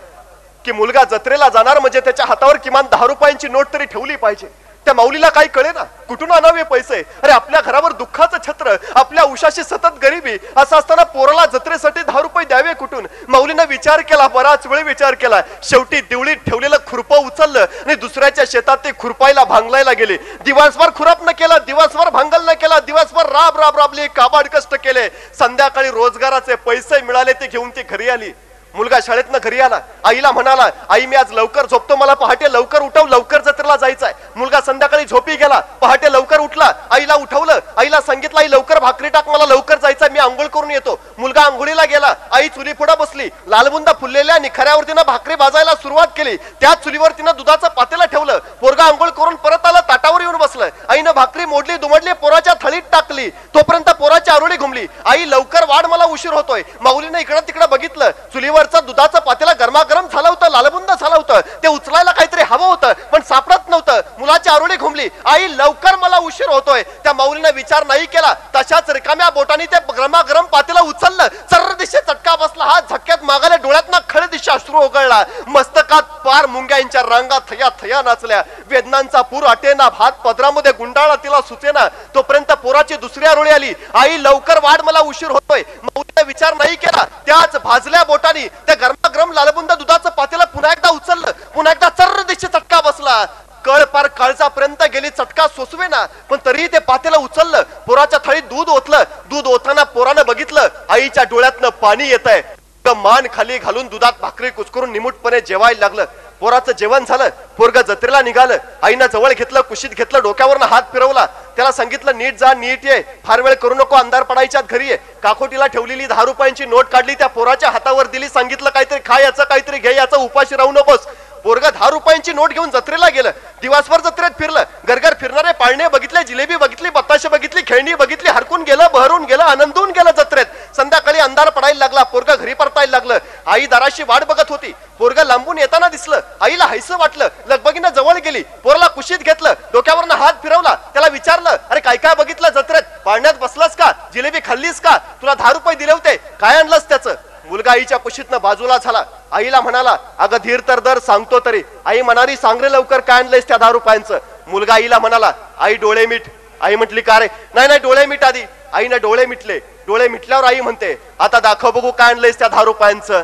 की मुलगा जत्रेला जाणार म्हणजे त्याच्या हातावर किमान दहा रुपयांची नोट तरी ठेवली पाहिजे. त्या माऊलीला काही कळे ना कुठून आणावे पैसे? अरे आपल्या घरावर दुःखाचं छत्र आपल्या उशाशी सतत गरिबी असं असताना पोराला जत्रेसाठी दहा रुपये द्यावे कुठून? माऊलीनं विचार केला बराच वेळ विचार केला. शेवटी दिवळीत ठेवलेलं खुरपं उचललं आणि दुसऱ्याच्या शेतात ते खुरपायला भांगलायला गेले. दिवसभर खुराप न केला दिवसभर भांगल न केला दिवसभर राब राब राबली काबाड कष्ट केले. संध्याकाळी रोजगाराचे पैसे मिळाले ते घेऊन ती घरी आली. मुलगा शाळेतनं घरी आला आईला म्हणाला आई मी आज लवकर झोपतो मला पहाटे लवकर उठव लवकर जत्रेला जायचंय. मुलगा संध्याकाळी झोपी गेला पहाटे लवकर उठला आईला उठवलं आईला सांगितलं आई लवकर भाकरी टाक मला लवकर जायचंय मी आंघोळ करून येतो. मुलगा आंघोळीला गेला आई चुली पुढे बसली लालबुंदा फुललेल्या निखाऱ्यावर तिनं भाकरी भाजायला सुरुवात केली त्या चुलीवर तिनं दुधाचं पातेलं ठेवलं पोरगा आंघोळ करून परत आलं ताटावर येऊन बसलं आईनं भाकरी मोडली दुमडली पोराच्या थळीत टाकली तोपर्यंत पोराची आरोळी घुमली आई लवकर वाढ मला उशीर होतोय. माऊलीनं इकडं तिकडं बघितलं चुलीवर चुलीवरचं दुधाचं पातेला गरमागरम झालं होतं लालबुंद झालं होतं. ते उचलायला काहीतरी हवं होतं पण सापडत नव्हतं. मुलाची आरोळी घुमली. आई लवकर मला उशीर होतोय. त्या माऊलीनं विचार नाही केला. तशाच रिकाम्या बोटाने ते गरमागरम पातीला उचललं. चर्र दिशे चटका बसला. हा झक्क्यात मागाले डोळ्यात खळ दिशा अश्रू ओघळला. मस्तकात पार मुंग्यांच्या रांगा थया थया नाचल्या. वेदनांचा पूर आटेना. भात पदरामध्ये गुंडाळा तिला सुचेना. तोपर्यंत पोराची दुसरी आरोळी आली. आई लवकर वाढ मला उशीर होतोय. माऊलीने विचार नाही केला. त्याच भाजल्या बोटानी त्या गरमागरम लालबुंद दुधाचं पातेला पुन्हा एकदा उचललं. पुन्हा एकदा चर्र दिशे चटका बसला. कळ पार काळजापर्यंत गेली चटका सोसवे ना पण तरीही ते पातेला उचललं. पोराच्या थळीत दूध ओतलं. दूध ओताना पोरानं बघितलं आईच्या डोळ्यातनं पाणी येत आहे मान खाली घालून दुधात भाकरी कुचकरून निमूटपणे जेवायला लागलं. पोराचं जेवण झालं. पोरग जत्रेला निघालं. आईनं जवळ घेतलं कुशीत घेतलं डोक्यावरनं हात फिरवला. त्याला सांगितलं नीट जा नीट ये. फार वेळ करू नको अंधार पडायच्यात घरी ये. काकोटीला ठेवलेली दहा रुपयांची नोट काढली त्या पोराच्या हातावर दिली सांगितलं काहीतरी खा याचं काहीतरी घे याचा उपाशी राहू नकोस. पोरग दहा रुपयांची नोट घेऊन जत्रेला गेलं. दिवसभर जत्रेत फिरलं. घरघर फिरणारे पाळणे बघितले जिलेबी बघितली बत्ताशे बघितली खेळणी बघितली हरकून गेलं बहरून गेलं आनंदून गेलं जत्रेत. संध्याकाळी अंधार पडायला लागला पोरग घरी परतायला लागलं. आई दाराशी वाट बघत होती. पोरग लांबून येताना दिसलं. आईला हैस वाटलं. लगबगीनं जवळ गेली. पोरला कुशीत घेतलं. डोक्यावरनं हात फिरवला. त्याला विचारलं अरे काय काय बघितलं जत्रेत? पाळण्यात बसलास का? जिलेबी खाल्लीस का? तुला दहा रुपये दिले होते. काय आणलंस त्याचं? मुलगा आईच्या कुशीतनं बाजूला झाला. आईला म्हणाला अगं धीर तर दर सांगतो तरी. आई म्हणाली सांग रे लवकर काय आणलंयस त्या दहा रुपयांचं? मुलगा आईला म्हणाला आई डोळे मीठ. आई म्हटली का रे? नाही नाही डोळे मीठ आधी. आईनं डोळे मिटले. डोळे मिटल्यावर आई म्हणते आता दाखव बघू काय आणलंयस त्या दहा रुपयांचं.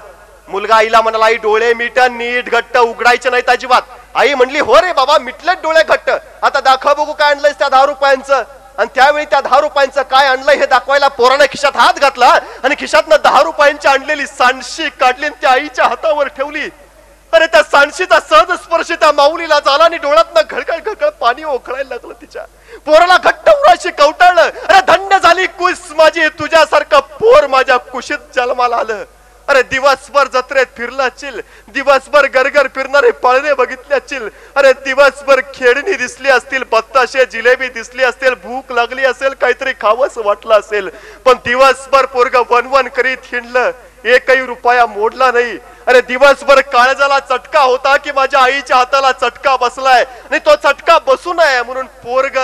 मुलगा आईला म्हणाला आई डोळे मिट नीट घट्ट उघडायचे नाहीत अजिबात. आई म्हणली हो रे बाबा मिटलेत डोळे घट्ट. आता दाखव बघू काय आणलंयस त्या दहा रुपयांचं. आणि त्यावेळी त्या दहा रुपयांचं काय आणलं हे दाखवायला पोरानं खिशात हात घातला आणि खिशातनं दहा रुपयांची आणलेली सांडशी काढली आणि त्या आईच्या हातावर ठेवली. अरे त्या सांडशीचा सहज स्पर्श त्या माऊलीला झाला आणि डोळ्यातनं घडघड घडघड पाणी ओखळायला लागलं तिच्या. पोराला घट्ट उराशी कवटाळलं. अरे धन्य झाली कुस माझी तुझ्यासारखं पोर माझ्या कुशीत जन्माला आलं. अरे दिवसभर जत्रेत फिरला चिल दिवसभर गरगर फिरणारे पळणे बघितले असशील अरे दिवसभर खेळणी दिसली असतील बत्ताशे जिलेबी दिसली असतील भूक लागली असेल काहीतरी खावंच वाटलं असेल. पण दिवसभर पोरग वनवन करीत हिंडलं एकही रुपया मोडला नाही. अरे दिवसभर काळजाला चटका होता की माझ्या आईच्या हाताला चटका बसलाय? आणि तो चटका बसू नये म्हणून पोरग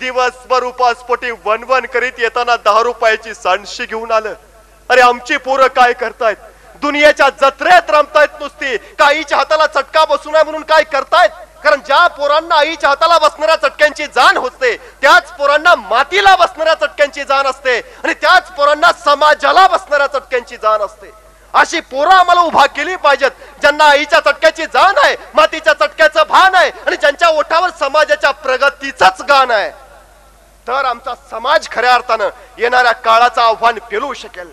दिवसभर उपासपोटी वनवन करीत येताना दहा रुपयाची सांडशी घेऊन आलं. अरे आमची पोरं काय करतायत? दुनियेच्या जत्रेत रमतायत नुसती. का आईच्या हाताला चटका बसू नये म्हणून काय करतायत? कारण ज्या पोरांना आईच्या हाताला बसणाऱ्या चटक्यांची जाण होते त्याच पोरांना मातीला बसणाऱ्या चटक्यांची जाण असते आणि त्याच पोरांना समाजाला बसणाऱ्या चटक्यांची जाण असते. अशी पोरं आम्हाला उभा केली पाहिजेत. ज्यांना आईच्या चटक्याची जाण आहे मातीच्या चटक्याचं भान आहे आणि ज्यांच्या ओठावर समाजाच्या प्रगतीचंच गाण आहे. तर आमचा समाज खऱ्या अर्थानं येणाऱ्या काळाचं आव्हान पेलू शकेल.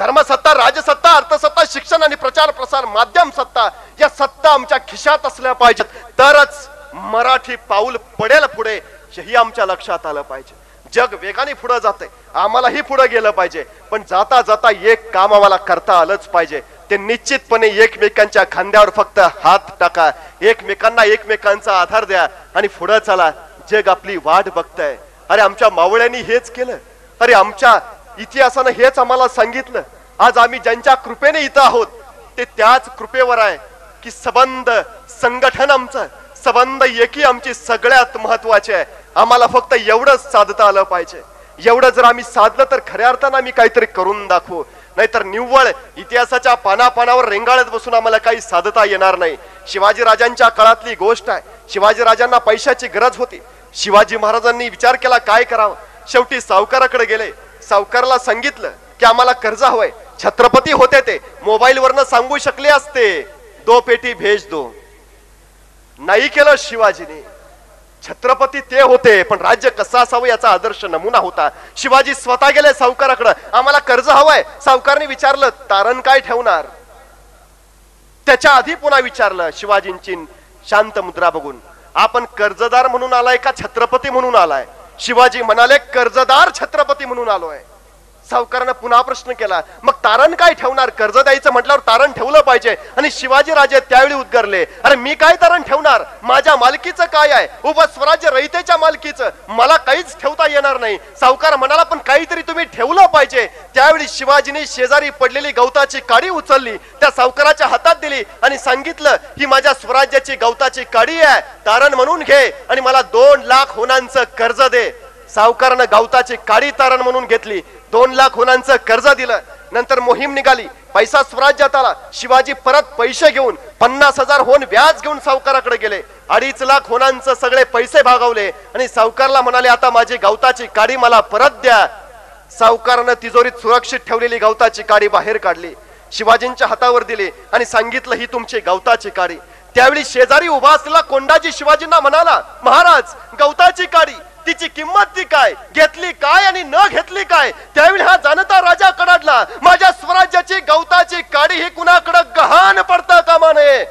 धर्मसत्ता राजसत्ता अर्थसत्ता शिक्षण आणि प्रचार प्रसार माध्यम सत्ता या सत्ता आमच्या खिशात असल्या पाहिजेत. तरच मराठी पाऊल पडेल पुढे हेही आमच्या लक्षात आलं पाहिजे. जग वेगाने पुढे जाते आम्हालाही पुढे गेलं पाहिजे. पण जाता जाता एक काम आम्हाला करता आलंच पाहिजे. ते निश्चितपणे एकमेकांच्या खांद्यावर फक्त हात टाका. एकमेकांना एकमेकांचा आधार द्या आणि पुढे चला. जग आपली वाट बघतंय. अरे आमच्या मावळ्यांनी हेच केलं. अरे आमच्या इतिहासानं हेच आम्हाला सांगितलं. आज आम्ही ज्यांच्या कृपेने इथं आहोत ते त्याच कृपेवर आहे की सबंध संघटन आमचं सबंध एकी आमची सगळ्यात महत्वाची आहे. आम्हाला फक्त एवढंच साधता आलं पाहिजे. एवढं जर आम्ही साधलं तर खऱ्या अर्थानं आम्ही काहीतरी करून दाखवू. नाहीतर निव्वळ इतिहासाच्या पानापानावर रेंगाळत बसून आम्हाला काही साधता येणार नाही. शिवाजी राजांच्या काळातली गोष्ट आहे. शिवाजी राजांना पैशाची गरज होती. शिवाजी महाराजांनी विचार केला काय करावं? शेवटी सावकाराकडे गेले. सावकाराला सांगितलं की आम्हाला कर्ज हवंय. छत्रपती होते ते. मोबाईल वरनं सांगू शकले असते. दो पेटी भेज दो. नाही केलं शिवाजीने. छत्रपती ते होते पण राज्य कसं असावं याचा आदर्श नमुना होता. शिवाजी स्वतः गेले सावकाराकडे. आम्हाला कर्ज हवंय. सावकारने विचारलं तारण काय ठेवणार? त्याच्या आधी पुन्हा विचारलं शिवाजींची शांत मुद्रा बघून. आपण कर्जदार म्हणून आलाय का छत्रपती म्हणून आलाय? शिवाजी म्हणाले कर्जदार छत्रपती म्हणून आलोय. सावकारांना पुन्हा प्रश्न केला. मग तारण काय ठेवणार? कर्ज द्यायचं म्हटल्यावर तारण ठेवलं पाहिजे. आणि शिवाजी राजे त्यावेळी उद्गारले अरे मी काय तारण ठेवणार? माझ्या मालकीचं काय आहे? उभं स्वराज्य रहितेच्या मालकीचं. मला काहीच ठेवता येणार नाही. सावकार म्हणाला पण काहीतरी तुम्ही ठेवलं पाहिजे. त्यावेळी शिवाजीने शेजारी पडलेली गवताची काडी उचलली त्या सावकाराच्या हातात दिली आणि सांगितलं ही माझ्या स्वराज्याची गवताची काडी आहे. तारण म्हणून घे आणि मला दोन लाख होणांचं कर्ज दे. सावकारानं गवताची काडी तारण म्हणून घेतली. दोन लाख होणांचं कर्ज दिलं. नंतर मोहीम निघाली. पैसा स्वराज्यात आला. शिवाजी परत पैसे घेऊन पन्नास हजार होऊन व्याज घेऊन सावकाराकडे गेले. अडीच लाख होणांचं सगळे पैसे भागवले. आणि सावकारला म्हणाले आता माझी गवताची काडी मला परत द्या. सावकारानं तिजोरीत सुरक्षित ठेवलेली गवताची काडी बाहेर काढली. शिवाजींच्या हातावर दिली आणि सांगितलं ही तुमची गवताची काडी. त्यावेळी शेजारी उभा असलेला कोंडाजी शिवाजींना म्हणाला महाराज गवताची काडी. तिची किंमत ती काय? घेतली काय आणि न घेतली काय? त्यावेळी हा जाणता राजा कडाडला. माझ्या स्वराज्याची गवताची काडी ही कुणाकडे गहाण पडता कामा नये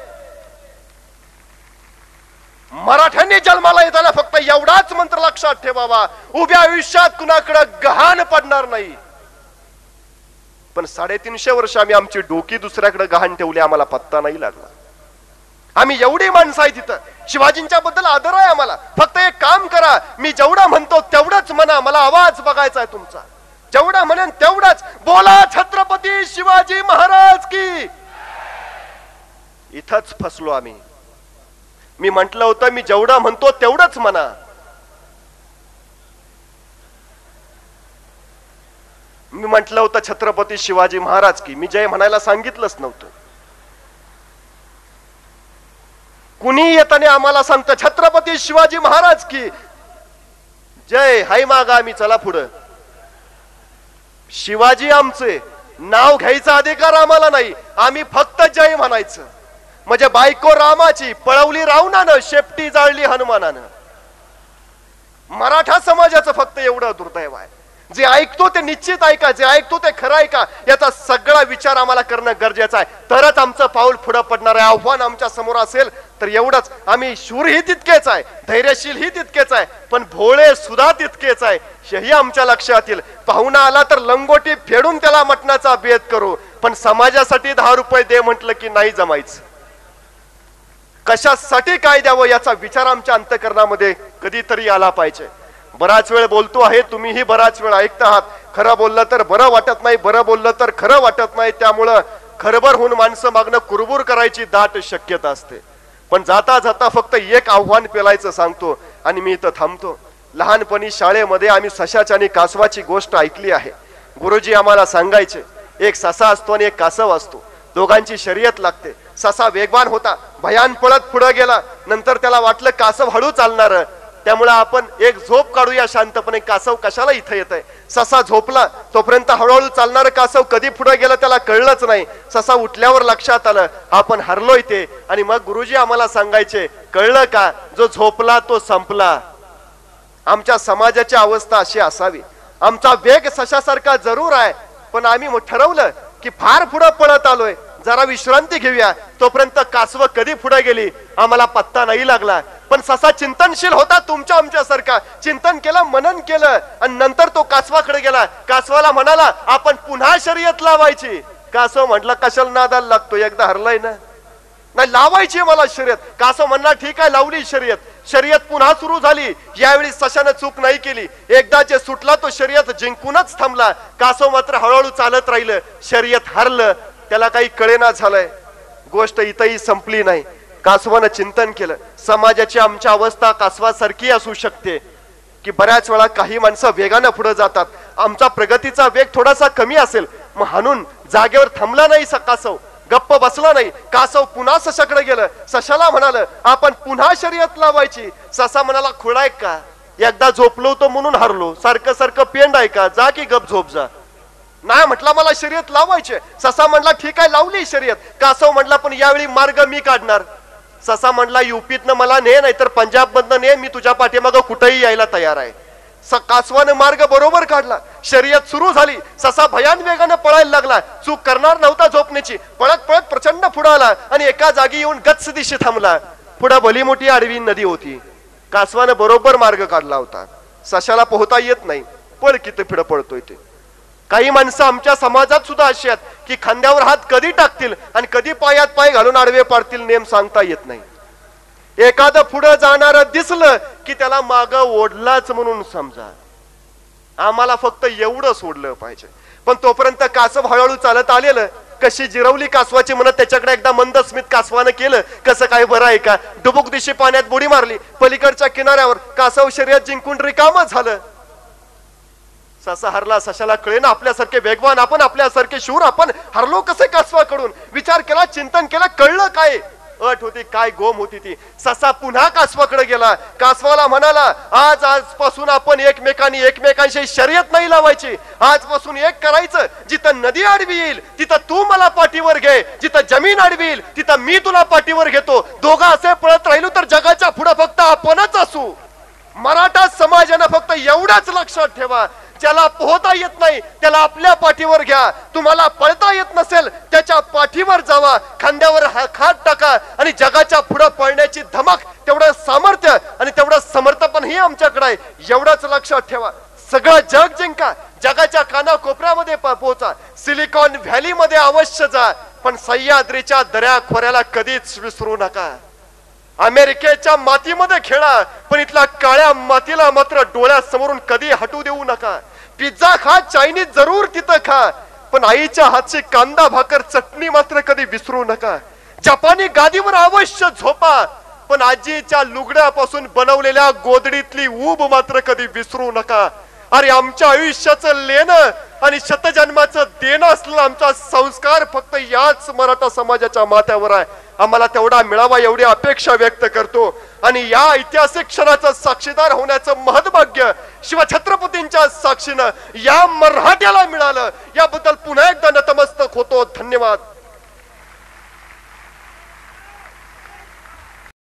मराठ्यांनी जन्माला येताना फक्त एवढाच मंत्र लक्षात ठेवावा. उभ्या आयुष्यात कुणाकडे गहाण पडणार नाही. पण साडेतीनशे वर्ष आम्ही आमची डोकी दुसऱ्याकडे गहाण ठेवली आम्हाला पत्ता नाही लागला. आम्ही एवढी माणसं आहे तिथं. शिवाजींच्या बद्दल आदर आहे आम्हाला. फक्त एक काम करा मी जेवढं म्हणतो तेवढंच म्हणा मला आवाज बघायचा आहे तुमचा. जेवढा म्हणेन तेवढाच. बोला छत्रपती शिवाजी महाराज की. इथंच फसलो आम्ही. मी म्हंटल होतं मी जेवढं म्हणतो तेवढंच म्हणा. मी म्हंटल होतं छत्रपती शिवाजी महाराज की. मी जय म्हणायला सांगितलंच नव्हतं. कुणी येताना आम्हाला सांगतं छत्रपती शिवाजी महाराज की. जय हाय मागा आम्ही चला पुढं. शिवाजी आमचे नाव घ्यायचा अधिकार आम्हाला नाही. आम्ही फक्त जय म्हणायचं. म्हणजे बायको रामाची पळवली रावणानं शेपटी जाळली हनुमानानं. मराठा समाजाचं फक्त एवढं दुर्दैव आहे. जे ऐकतो ते निश्चित ऐका जे ऐकतो ते खरं ऐका याचा सगळा विचार आम्हाला करणं गरजेचं आहे. तरच आमचं पाऊल पुढं पडणार आहे. आव्हान आमच्यासमोर असेल तर एवढंच. आम्ही शूरही तितकेच आहे धैर्यशीलही तितकेच आहे पण भोळे सुद्धा तितकेच आहे. हेही आमच्या लक्षात येईल पाहुणा आला तर लंगोटी फेडून त्याला मटणाचा भेद करू. पण समाजासाठी दहा रुपये दे म्हटलं की नाही जमायचं. कशासाठी काय द्यावं याचा विचार आमच्या अंतकरणामध्ये कधीतरी आला पाहिजे. बराच वेळ बोलतो आहे तुम्हीही बराच वेळ ऐकत आहात. खरं बोललं तर बरं वाटत नाही बरं बोललं तर खरं वाटत नाही. त्यामुळं खरबर होऊन माणसं मागणं कुरबुर करायची दाट शक्यता असते. पण जाता जाता फक्त एक आव्हान पेलायचं सांगतो आणि मी इथं थांबतो. लहानपणी शाळेमध्ये आम्ही सशाची आणि कासवाची गोष्ट ऐकली आहे. गुरुजी आम्हाला सांगायचे एक ससा असतो आणि एक कासव असतो. दोघांची शर्यत लागते. ससा वेगवान होता भयान पळत पुढे गेला. नंतर त्याला वाटलं कासव हळू चालणार. त्यामुळे आपण एक झोप काढूया शांतपणे. कासव कशाला इथं येत आहे ससा झोपला तोपर्यंत हळूहळू चालणार कासव कधी पुढे गेलं त्याला कळलंच नाही. ससा उठल्यावर लक्षात आलं आपण हरलोय ते. आणि मग गुरुजी आम्हाला सांगायचे कळलं का? जो झोपला तो संपला. आमच्या समाजाची अवस्था अशी असावी. आमचा वेग सशासारखा जरूर आहे पण आम्ही मग ठरवलं की फार पुढं पळत आलोय. जरा विश्रांती घेऊया. तोपर्यंत कासव कधी पुढे गेली? आम्हाला पत्ता नाही लागला. पण ससा चिंतनशील होता तुमच्या आमच्यासारखा. चिंतन केलं मनन केलं आणि नंतर तो कासवाकडे गेला. कासवाला म्हणाला आपण पुन्हा शर्यत लावायची. कासव म्हटलं कशाला नादाला लागतो? एकदा हरलाय ना. नाही लावायची मला शर्यत. कासव म्हणला ठीक आहे लावली शर्यत. शर्यत पुन्हा सुरू झाली. यावेळी सशानं चूक नाही केली. एकदा जे सुटला तो शर्यत जिंकूनच थांबला. कासव मात्र हळूहळू चालत राहिलं. शर्यत हरलं. त्याला काही कळेना झालंय. गोष्ट इथंही संपली नाही. कासवानं चिंतन केलं. समाजाची आमच्या अवस्था कासवासारखी असू शकते. की बऱ्याच वेळा काही माणसं वेगानं पुढे जातात. आमचा प्रगतीचा वेग थोडासा कमी असेल. मग हाणून जागेवर थांबला नाही कासव. गप्प बसला नाही. कासव पुन्हा सशाकडे गेलं. सशाला म्हणाल आपण पुन्हा शर्यत लावायची. ससा म्हणाला खुळाय का? एकदा झोपलो होतो म्हणून हरलो. सारखं सारखं पेंड आहे का? जा की गप झोप जा. नाही म्हटला मला शर्यत लावायचे ससा म्हणला ठीक आहे लावली शर्यत. कासव म्हटला पण यावेळी मार्ग मी काढणार. ससा म्हणला युपीतनं मला ने नाही तर ने मी तुझ्या पाठीमागं कुठेही यायला तयार आहे. कासवानं कासवाने मार्ग बरोबर काढला. शर्यत सुरू झाली. ससा भयान वेगानं पळायला लागला. चूक करणार नव्हता झोपण्याची पळत पळत प्रचंड पुढे आला आणि एका जागी येऊन गच्च दिशे थांबला. पुढे भली मोठी आडवी नदी होती. कासवानं बरोबर मार्ग काढला होता. सशाला पोहता येत नाही. पळ किती फिड पळतोय ते. काही माणसं आमच्या समाजात सुद्धा अशी आहेत की खांद्यावर हात कधी टाकतील आणि कधी पायात पाय घालून आडवे पाडतील नेम सांगता येत नाही. एखादं पुढं जाणार दिसलं की त्याला माग ओढलाच म्हणून समजा. आम्हाला फक्त एवढं सोडलं पाहिजे. पण तोपर्यंत कासव हळूहळू चालत आलेलं कशी जिरवली कासवाची म्हणत त्याच्याकडे एकदा मंद स्मित कासवानं केलं कसं काय बरं आहे का? डुबुक दिशी पाण्यात बुडी मारली पलीकडच्या किनाऱ्यावर कासव शर्यत जिंकून रिकाम झालं. ससा हरला सशाला कळेना आपल्यासारखे वेगवान आपण आपल्यासारखे शूर आपण हरलो कसे कासवाकडून? विचार केला चिंतन केलं कळलं काय? अट होती काय गोम होती ती. ससा पुन्हा कासवाकडे गेला. कासवाला म्हणाला आज आजपासून आपण एकमेकांनी एकमेकांशी शर्यत नाही लावायची. आजपासून एक करायचं जिथं नदी आडवी येईल तिथं तू मला पाठीवर घे. जिथं जमीन आडवी येईल तिथं मी तुला पाठीवर घेतो. दोघं असे पळत राहिलो तर जगाच्या पुढे फक्त आपणच असू. मराठा समाज एवढाच लक्षात ठेवा. ज्याला पोहता येत नाही त्याला आपल्या पाठीवर घ्या. तुम्हाला पळता येत नसेल त्याच्या पाठीवर जावा. खांद्यावर खात टाका आणि जगाच्या पुढे पळण्याची धमक तेवढं सामर्थ्य आणि तेवढं समर्थपणही आमच्याकडे आहे. एवढंच लक्षात ठेवा. सगळं जग जिंका. जगाच्या कानाकोपऱ्यामध्ये पोहोचा. सिलिकॉन व्हॅली मध्ये अवश्य जा. पण सह्याद्रीच्या दऱ्या खोऱ्याला कधीच विसरू नका. अमेरिकेच्या मातीमध्ये खेळा पण इथल्या काळ्या मातीला मात्र डोळ्यासमोरून कधी हटू देऊ नका. पिझ्झा खा चायनीज जरूर तिथं खा पण आईच्या हातची कांदा भाकर चटणी मात्र कधी विसरू नका. जपानी गादीवर अवश्य झोपा पण आजीच्या लुगड्यापासून बनवलेल्या गोदडीतली ऊब मात्र कधी विसरू नका. अरे आमच्या आयुष्याचं लेणं आणि शतजन्माचं देणं असलेला आमचा संस्कार फक्त याच मराठा समाजाच्या माथ्यावर आहे. आम्हाला तेवढा मिळावा एवढी अपेक्षा व्यक्त करतो. आणि या ऐतिहासिक क्षणाचं साक्षीदार होण्याचं महत्भाग्य शिवछत्रपतींच्या साक्षीनं या मराठ्याला मिळालं. याबद्दल पुन्हा एकदा नतमस्तक होतो. धन्यवाद.